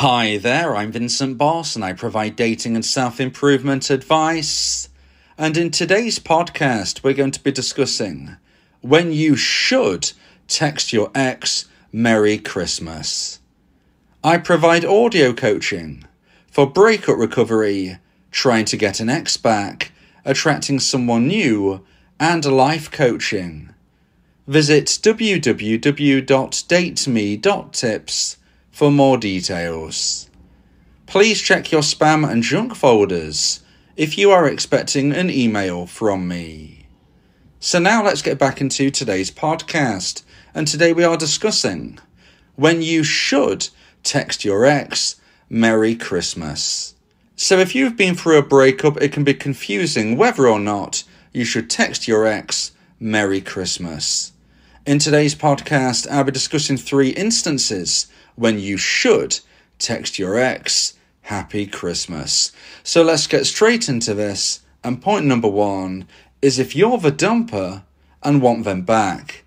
Hi there, I'm Vincent Boss and I provide dating and self improvement advice. And in today's podcast, we're going to be discussing when you should text your ex Merry Christmas. I provide audio coaching for breakup recovery, trying to get an ex back, attracting someone new, and life coaching. Visit www.dateme.tips for more details. Please check your spam and junk folders if you are expecting an email from me. So now let's get back into today's podcast, and today we are discussing when you should text your ex Merry Christmas. So if you've been through a breakup, it can be confusing whether or not you should text your ex Merry Christmas. In today's podcast, I'll be discussing three instances when you should text your ex Happy Christmas. So let's get straight into this. And point number one is if you're the dumper and want them back.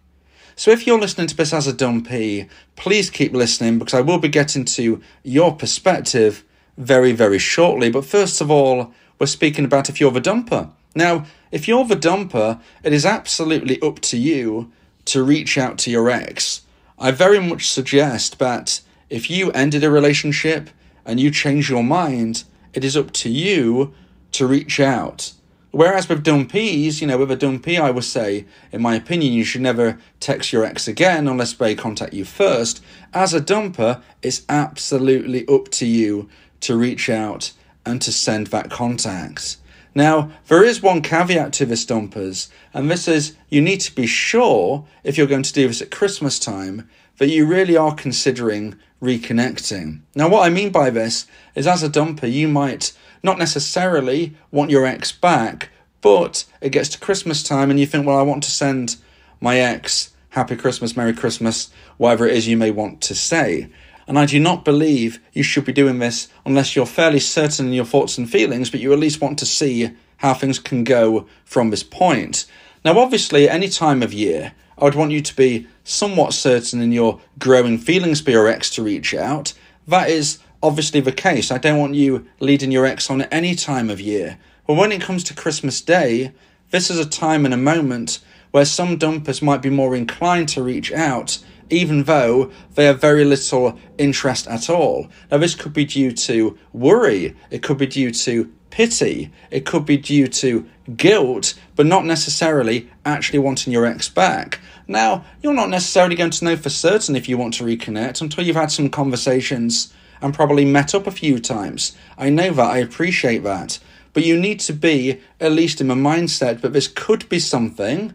So if you're listening to this as a dumpee, please keep listening because I will be getting to your perspective very, very shortly. But first of all, we're speaking about if you're the dumper. Now, if you're the dumper, it is absolutely up to you to reach out to your ex. I very much suggest that if you ended a relationship and you change your mind, it is up to you to reach out. Whereas with dumpees, you know, with a dumpee, I would say, in my opinion, you should never text your ex again unless they contact you first. As a dumper, it's absolutely up to you to reach out and to send that contact. Now, there is one caveat to this, dumpers, and this is you need to be sure, if you're going to do this at Christmas time, that you really are considering reconnecting. Now, what I mean by this is as a dumper, you might not necessarily want your ex back, but it gets to Christmas time and you think, well, I want to send my ex Happy Christmas, Merry Christmas, whatever it is you may want to say. And I do not believe you should be doing this unless you're fairly certain in your thoughts and feelings, but you at least want to see how things can go from this point. Now, obviously, any time of year, I would want you to be somewhat certain in your growing feelings for your ex to reach out. That is obviously the case. I don't want you leading your ex on at any time of year. But when it comes to Christmas Day, this is a time and a moment where some dumpers might be more inclined to reach out, even though they have very little interest at all. Now, this could be due to worry, it could be due to pity, it could be due to guilt, but not necessarily actually wanting your ex back. Now, you're not necessarily going to know for certain if you want to reconnect until you've had some conversations and probably met up a few times. I know that, I appreciate that. But you need to be, at least in my mindset, that this could be something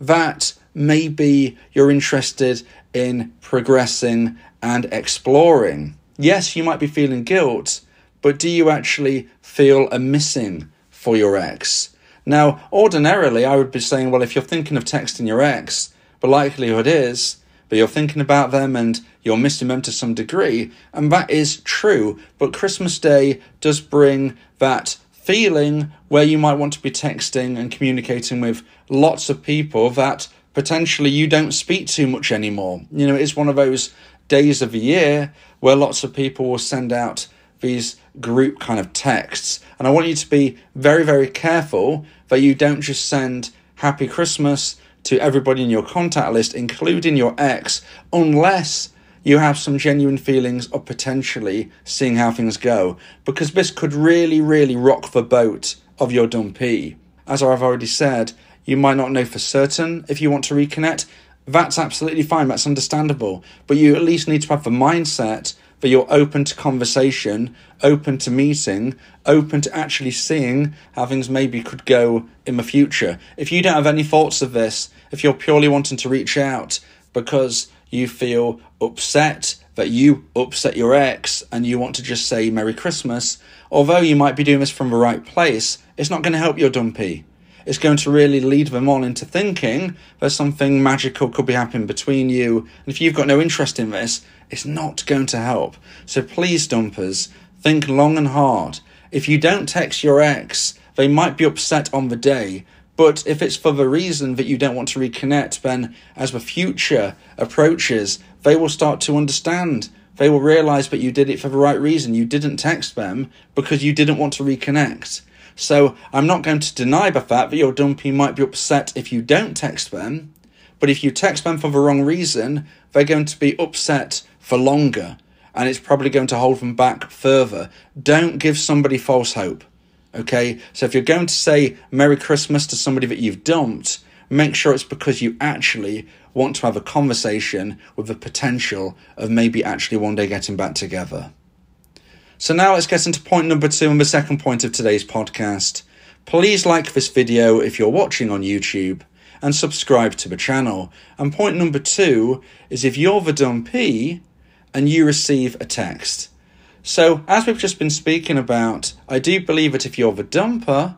that maybe you're interested in progressing and exploring. Yes, you might be feeling guilt, but do you actually feel a missing for your ex? Now, ordinarily, I would be saying, well, if you're thinking of texting your ex, the likelihood is that you're thinking about them and you're missing them to some degree, and that is true. But Christmas Day does bring that feeling where you might want to be texting and communicating with lots of people that potentially you don't speak too much anymore. You know, it's one of those days of the year where lots of people will send out these group kind of texts. And I want you to be very, very careful that you don't just send Happy Christmas to everybody in your contact list, including your ex, unless you have some genuine feelings of potentially seeing how things go, because this could really, really rock the boat of your dumpee. As I've already said, you might not know for certain if you want to reconnect. That's absolutely fine, that's understandable. But you at least need to have the mindset that you're open to conversation, open to meeting, open to actually seeing how things maybe could go in the future. If you don't have any thoughts of this, if you're purely wanting to reach out because you feel upset that you upset your ex and you want to just say Merry Christmas, although you might be doing this from the right place, it's not going to help your dumpee. It's going to really lead them on into thinking that something magical could be happening between you. And if you've got no interest in this, it's not going to help. So please, dumpers, think long and hard. If you don't text your ex, they might be upset on the day, but if it's for the reason that you don't want to reconnect, then as the future approaches, they will start to understand they will realize that you did it for the right reason. You didn't text them because you didn't want to reconnect. So I'm not going to deny the fact that your dumpee might be upset if you don't text them, but if you text them for the wrong reason, they're going to be upset for longer and it's probably going to hold them back further. Don't give somebody false hope. Okay? So if you're going to say Merry Christmas to somebody that you've dumped, make sure it's because you actually want to have a conversation with the potential of maybe actually one day getting back together. So now let's get into point number two and the second point of today's podcast. Please like this video if you're watching on YouTube and subscribe to the channel. And point number two is if you're the dumpee and you receive a text. So, as we've just been speaking about, I do believe that if you're the dumper,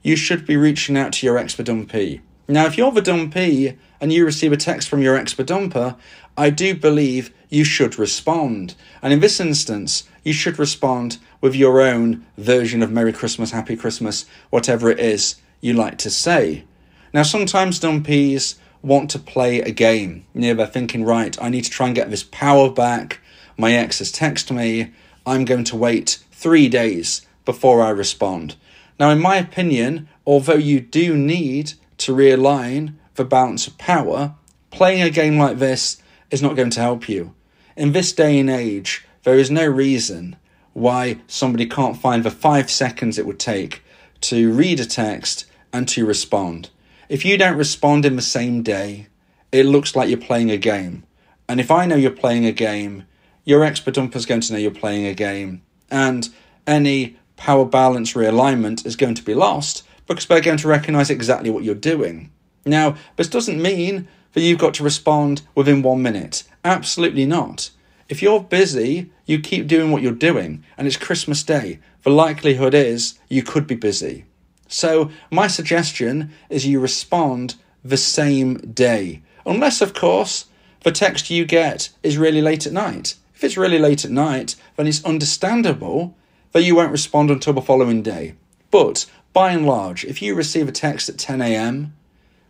you should be reaching out to your ex dumpee. Now, if you're the dumpee and you receive a text from your ex dumper, I do believe you should respond. And in this instance, you should respond with your own version of Merry Christmas, Happy Christmas, whatever it is you like to say. Now, sometimes dumpees want to play a game. You know, they're thinking, right, I need to try and get this power back. My ex has texted me. I'm going to wait three days before I respond. Now, in my opinion, although you do need to realign the balance of power, playing a game like this is not going to help you. In this day and age, there is no reason why somebody can't find the five seconds it would take to read a text and to respond. If you don't respond in the same day, it looks like you're playing a game. And if I know you're playing a game, your expert dumper is going to know you're playing a game. And any power balance realignment is going to be lost because they're going to recognize exactly what you're doing. Now, this doesn't mean that you've got to respond within one minute. Absolutely not. If you're busy, you keep doing what you're doing, and it's Christmas Day. The likelihood is you could be busy. So, my suggestion is you respond the same day. Unless, of course, the text you get is really late at night. If it's really late at night, then it's understandable that you won't respond until the following day. But by and large, if you receive a text at 10 a.m.,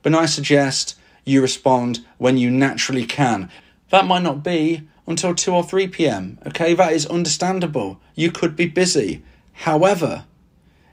then I suggest you respond when you naturally can. That might not be until 2 or 3 p.m. Okay, that is understandable. You could be busy. However,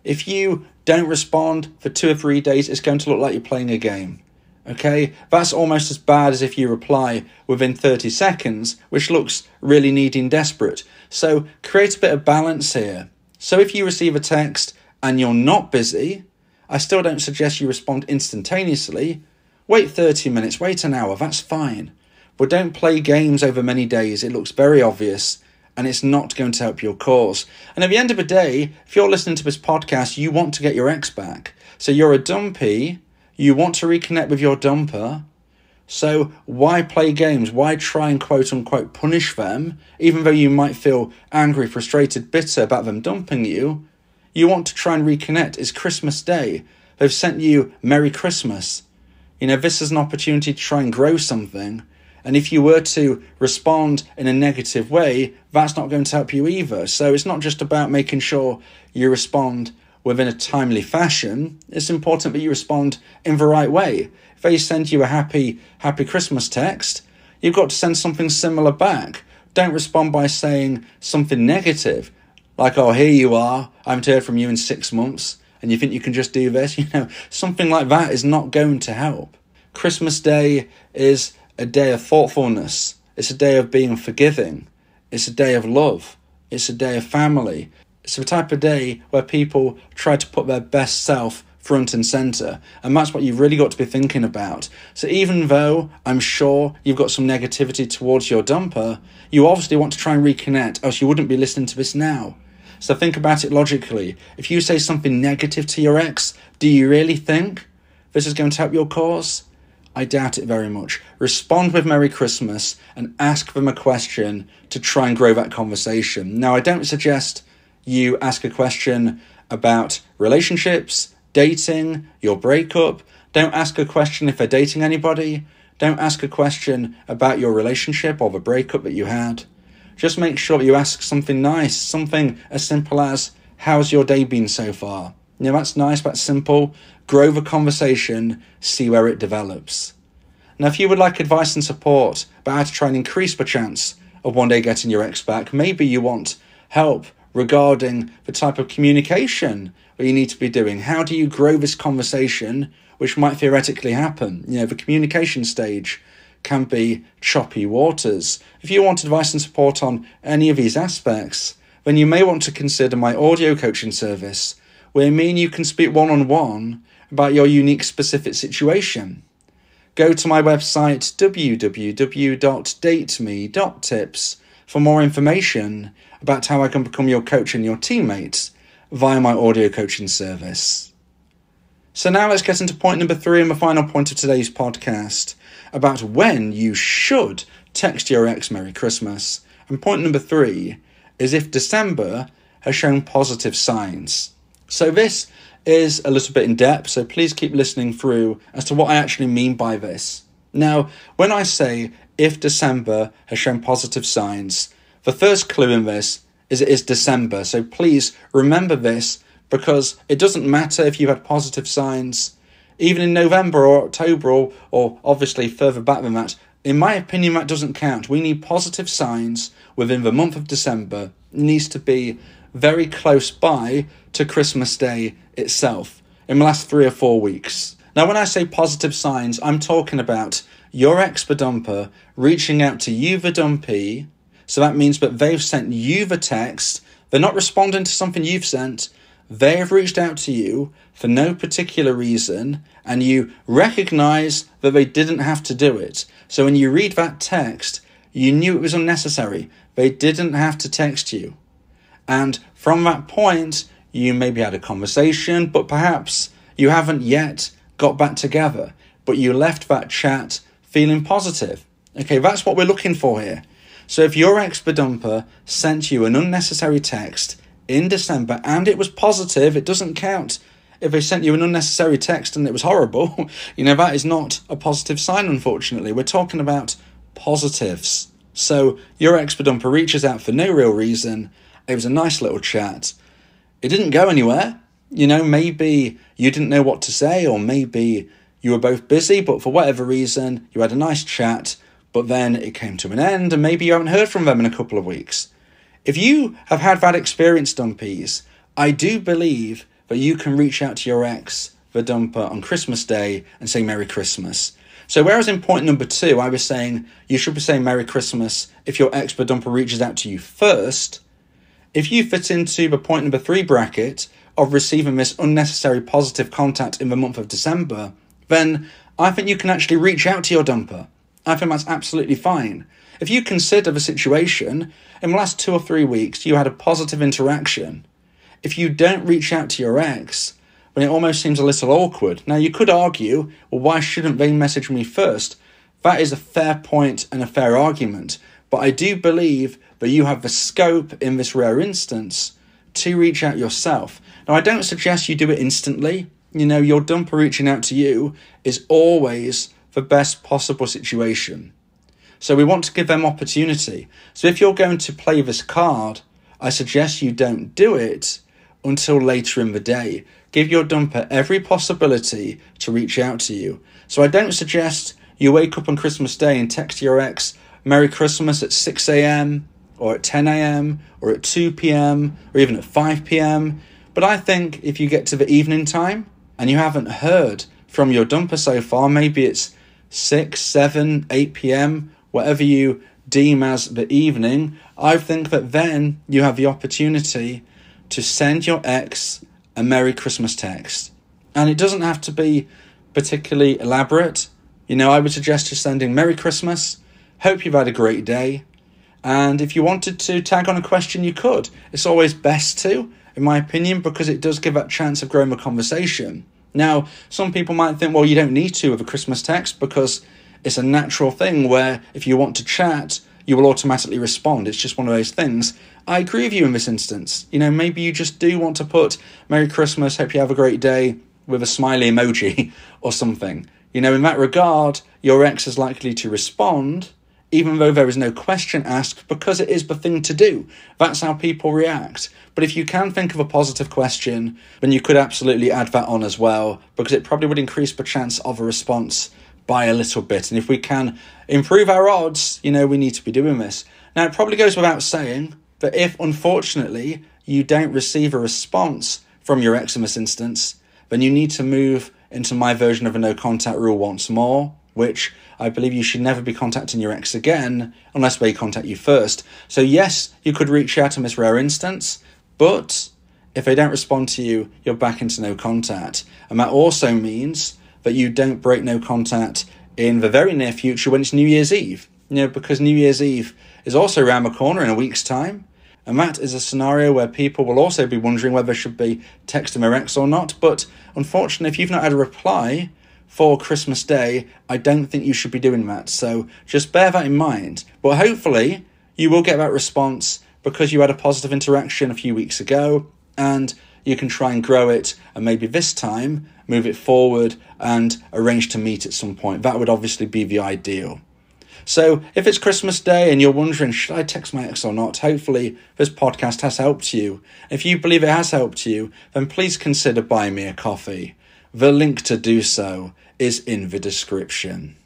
if you don't respond for two or three days, it's going to look like you're playing a game. Okay, that's almost as bad as if you reply within 30 seconds, which looks really needy and desperate. So create a bit of balance here. So if you receive a text and you're not busy, I still don't suggest you respond instantaneously. Wait 30 minutes, wait an hour, that's fine. But don't play games over many days, it looks very obvious and it's not going to help your cause. And at the end of the day, if you're listening to this podcast, you want to get your ex back. So you're a dumpee, you want to reconnect with your dumper. So why play games? Why try and quote unquote punish them, even though you might feel angry, frustrated, bitter about them dumping you? You want to try and reconnect. It's Christmas Day. They've sent you Merry Christmas. You know, this is an opportunity to try and grow something. And if you were to respond in a negative way, that's not going to help you either. So it's not just about making sure you respond within a timely fashion. It's important that you respond in the right way. If they send you a happy, happy Christmas text, you've got to send something similar back. Don't respond by saying something negative like, oh, here you are, I haven't heard from you in six months, and you think you can just do this, you know, something like that is not going to help. Christmas Day is a day of thoughtfulness, it's a day of being forgiving, it's a day of love, it's a day of family. It's the type of day where people try to put their best self front and center. And that's what you've really got to be thinking about. So even though I'm sure you've got some negativity towards your dumper, you obviously want to try and reconnect, else you wouldn't be listening to this now. So think about it logically. If you say something negative to your ex, do you really think this is going to help your cause? I doubt it very much. Respond with Merry Christmas and ask them a question to try and grow that conversation. Now, I don't suggest you ask a question about relationships, dating, your breakup. Don't ask a question if they're dating anybody. Don't ask a question about your relationship or the breakup that you had. Just make sure you ask something nice, something as simple as, How's your day been so far? You know, that's nice, that's simple. Grow the conversation, see where it develops. Now, if you would like advice and support about how to try and increase the chance of one day getting your ex back. Maybe you want help regarding the type of communication that you need to be doing. How do you grow this conversation, which might theoretically happen? You know, the communication stage can be choppy waters. If you want advice and support on any of these aspects, then you may want to consider my audio coaching service, where me and you can speak one on one about your unique specific situation. Go to my website www.dateme.tips for more information about how I can become your coach and your teammate via my audio coaching service. So now let's get into point number three and the final point of today's podcast about when you should text your ex Merry Christmas. And point number three is if December has shown positive signs. So this is a little bit in depth, so please keep listening through as to what I actually mean by this. Now, when I say if December has shown positive signs, the first clue in this is it is December, so please remember this because it doesn't matter if you had positive signs, even in November or October, or, or obviously further back than that. In my opinion, that doesn't count. We need positive signs within the month of December. It needs to be very close by to Christmas Day itself in the last three or four weeks. Now, when I say positive signs, I'm talking about your ex dumper reaching out to you, the dumpee. So that means that they've sent you the text. They're not responding to something you've sent. They have reached out to you for no particular reason, and you recognize that they didn't have to do it. So when you read that text, you knew it was unnecessary. They didn't have to text you. And from that point, you maybe had a conversation, but perhaps you haven't yet got back together, but you left that chat feeling positive. Okay, that's what we're looking for here. So if your ex dumper sent you an unnecessary text in December and it was positive, it doesn't count. If they sent you an unnecessary text and it was horrible, you know, that is not a positive sign, unfortunately. We're talking about positives. So your ex dumper reaches out for no real reason. It was a nice little chat it didn't go anywhere. You know, maybe you didn't know what to say, or maybe you were both busy, but for whatever reason, you had a nice chat, but then it came to an end, and maybe you haven't heard from them in a couple of weeks. If you have had that experience, dumpees, I do believe that you can reach out to your ex, the dumper, on Christmas Day and say Merry Christmas. So, whereas in point number two, I was saying you should be saying Merry Christmas if your ex, the dumper, reaches out to you first, if you fit into the point number three bracket of receiving this unnecessary positive contact in the month of December, then I think you can actually reach out to your dumper. I think that's absolutely fine. If you consider the situation, in the last two or three weeks you had a positive interaction, if you don't reach out to your ex, then it almost seems a little awkward. Now, you could argue, well, why shouldn't they message me first? That is a fair point and a fair argument. But I do believe that you have the scope in this rare instance to reach out yourself. Now, I don't suggest you do it instantly. You know, your dumper reaching out to you is always the best possible situation. So we want to give them opportunity. So if you're going to play this card, I suggest you don't do it until later in the day. Give your dumper every possibility to reach out to you. So I don't suggest you wake up on Christmas Day and text your ex, Merry Christmas at 6 a.m or at 10 a.m. or at 2 p.m. or even at 5 p.m. But I think if you get to the evening time and you haven't heard from your dumper so far, maybe it's 6, 7, 8 p.m., whatever you deem as the evening, I think that then you have the opportunity to send your ex a Merry Christmas text. And it doesn't have to be particularly elaborate. You know, I would suggest just sending Merry Christmas. Hope you've had a great day. And if you wanted to tag on a question, you could. It's always best to, in my opinion, because it does give that chance of growing a conversation. Now, some people might think, well, you don't need to with a Christmas text because it's a natural thing where if you want to chat, you will automatically respond. It's just one of those things. I agree with you in this instance. You know, maybe you just do want to put Merry Christmas, hope you have a great day with a smiley emoji or something. You know, in that regard, your ex is likely to respond even though there is no question asked, because it is the thing to do. That's how people react. But if you can think of a positive question, then you could absolutely add that on as well, because it probably would increase the chance of a response by a little bit. And if we can improve our odds, you know, we need to be doing this. Now, it probably goes without saying that if, unfortunately, you don't receive a response from your Eximus instance, then you need to move into my version of a no contact rule once more, which I believe you should never be contacting your ex again unless they contact you first. So, yes, you could reach out on this rare instance, but if they don't respond to you, you're back into no contact. And that also means that you don't break no contact in the very near future when it's New Year's Eve. You know, because New Year's Eve is also around the corner in a week's time. And that is a scenario where people will also be wondering whether they should be texting their ex or not. But unfortunately, if you've not had a reply for Christmas Day, I don't think you should be doing that. So just bear that in mind. But hopefully, you will get that response because you had a positive interaction a few weeks ago and you can try and grow it and maybe this time move it forward and arrange to meet at some point. That would obviously be the ideal. So if it's Christmas Day and you're wondering, should I text my ex or not? Hopefully this podcast has helped you. If you believe it has helped you, then please consider buying me a coffee. The link to do so is in the description.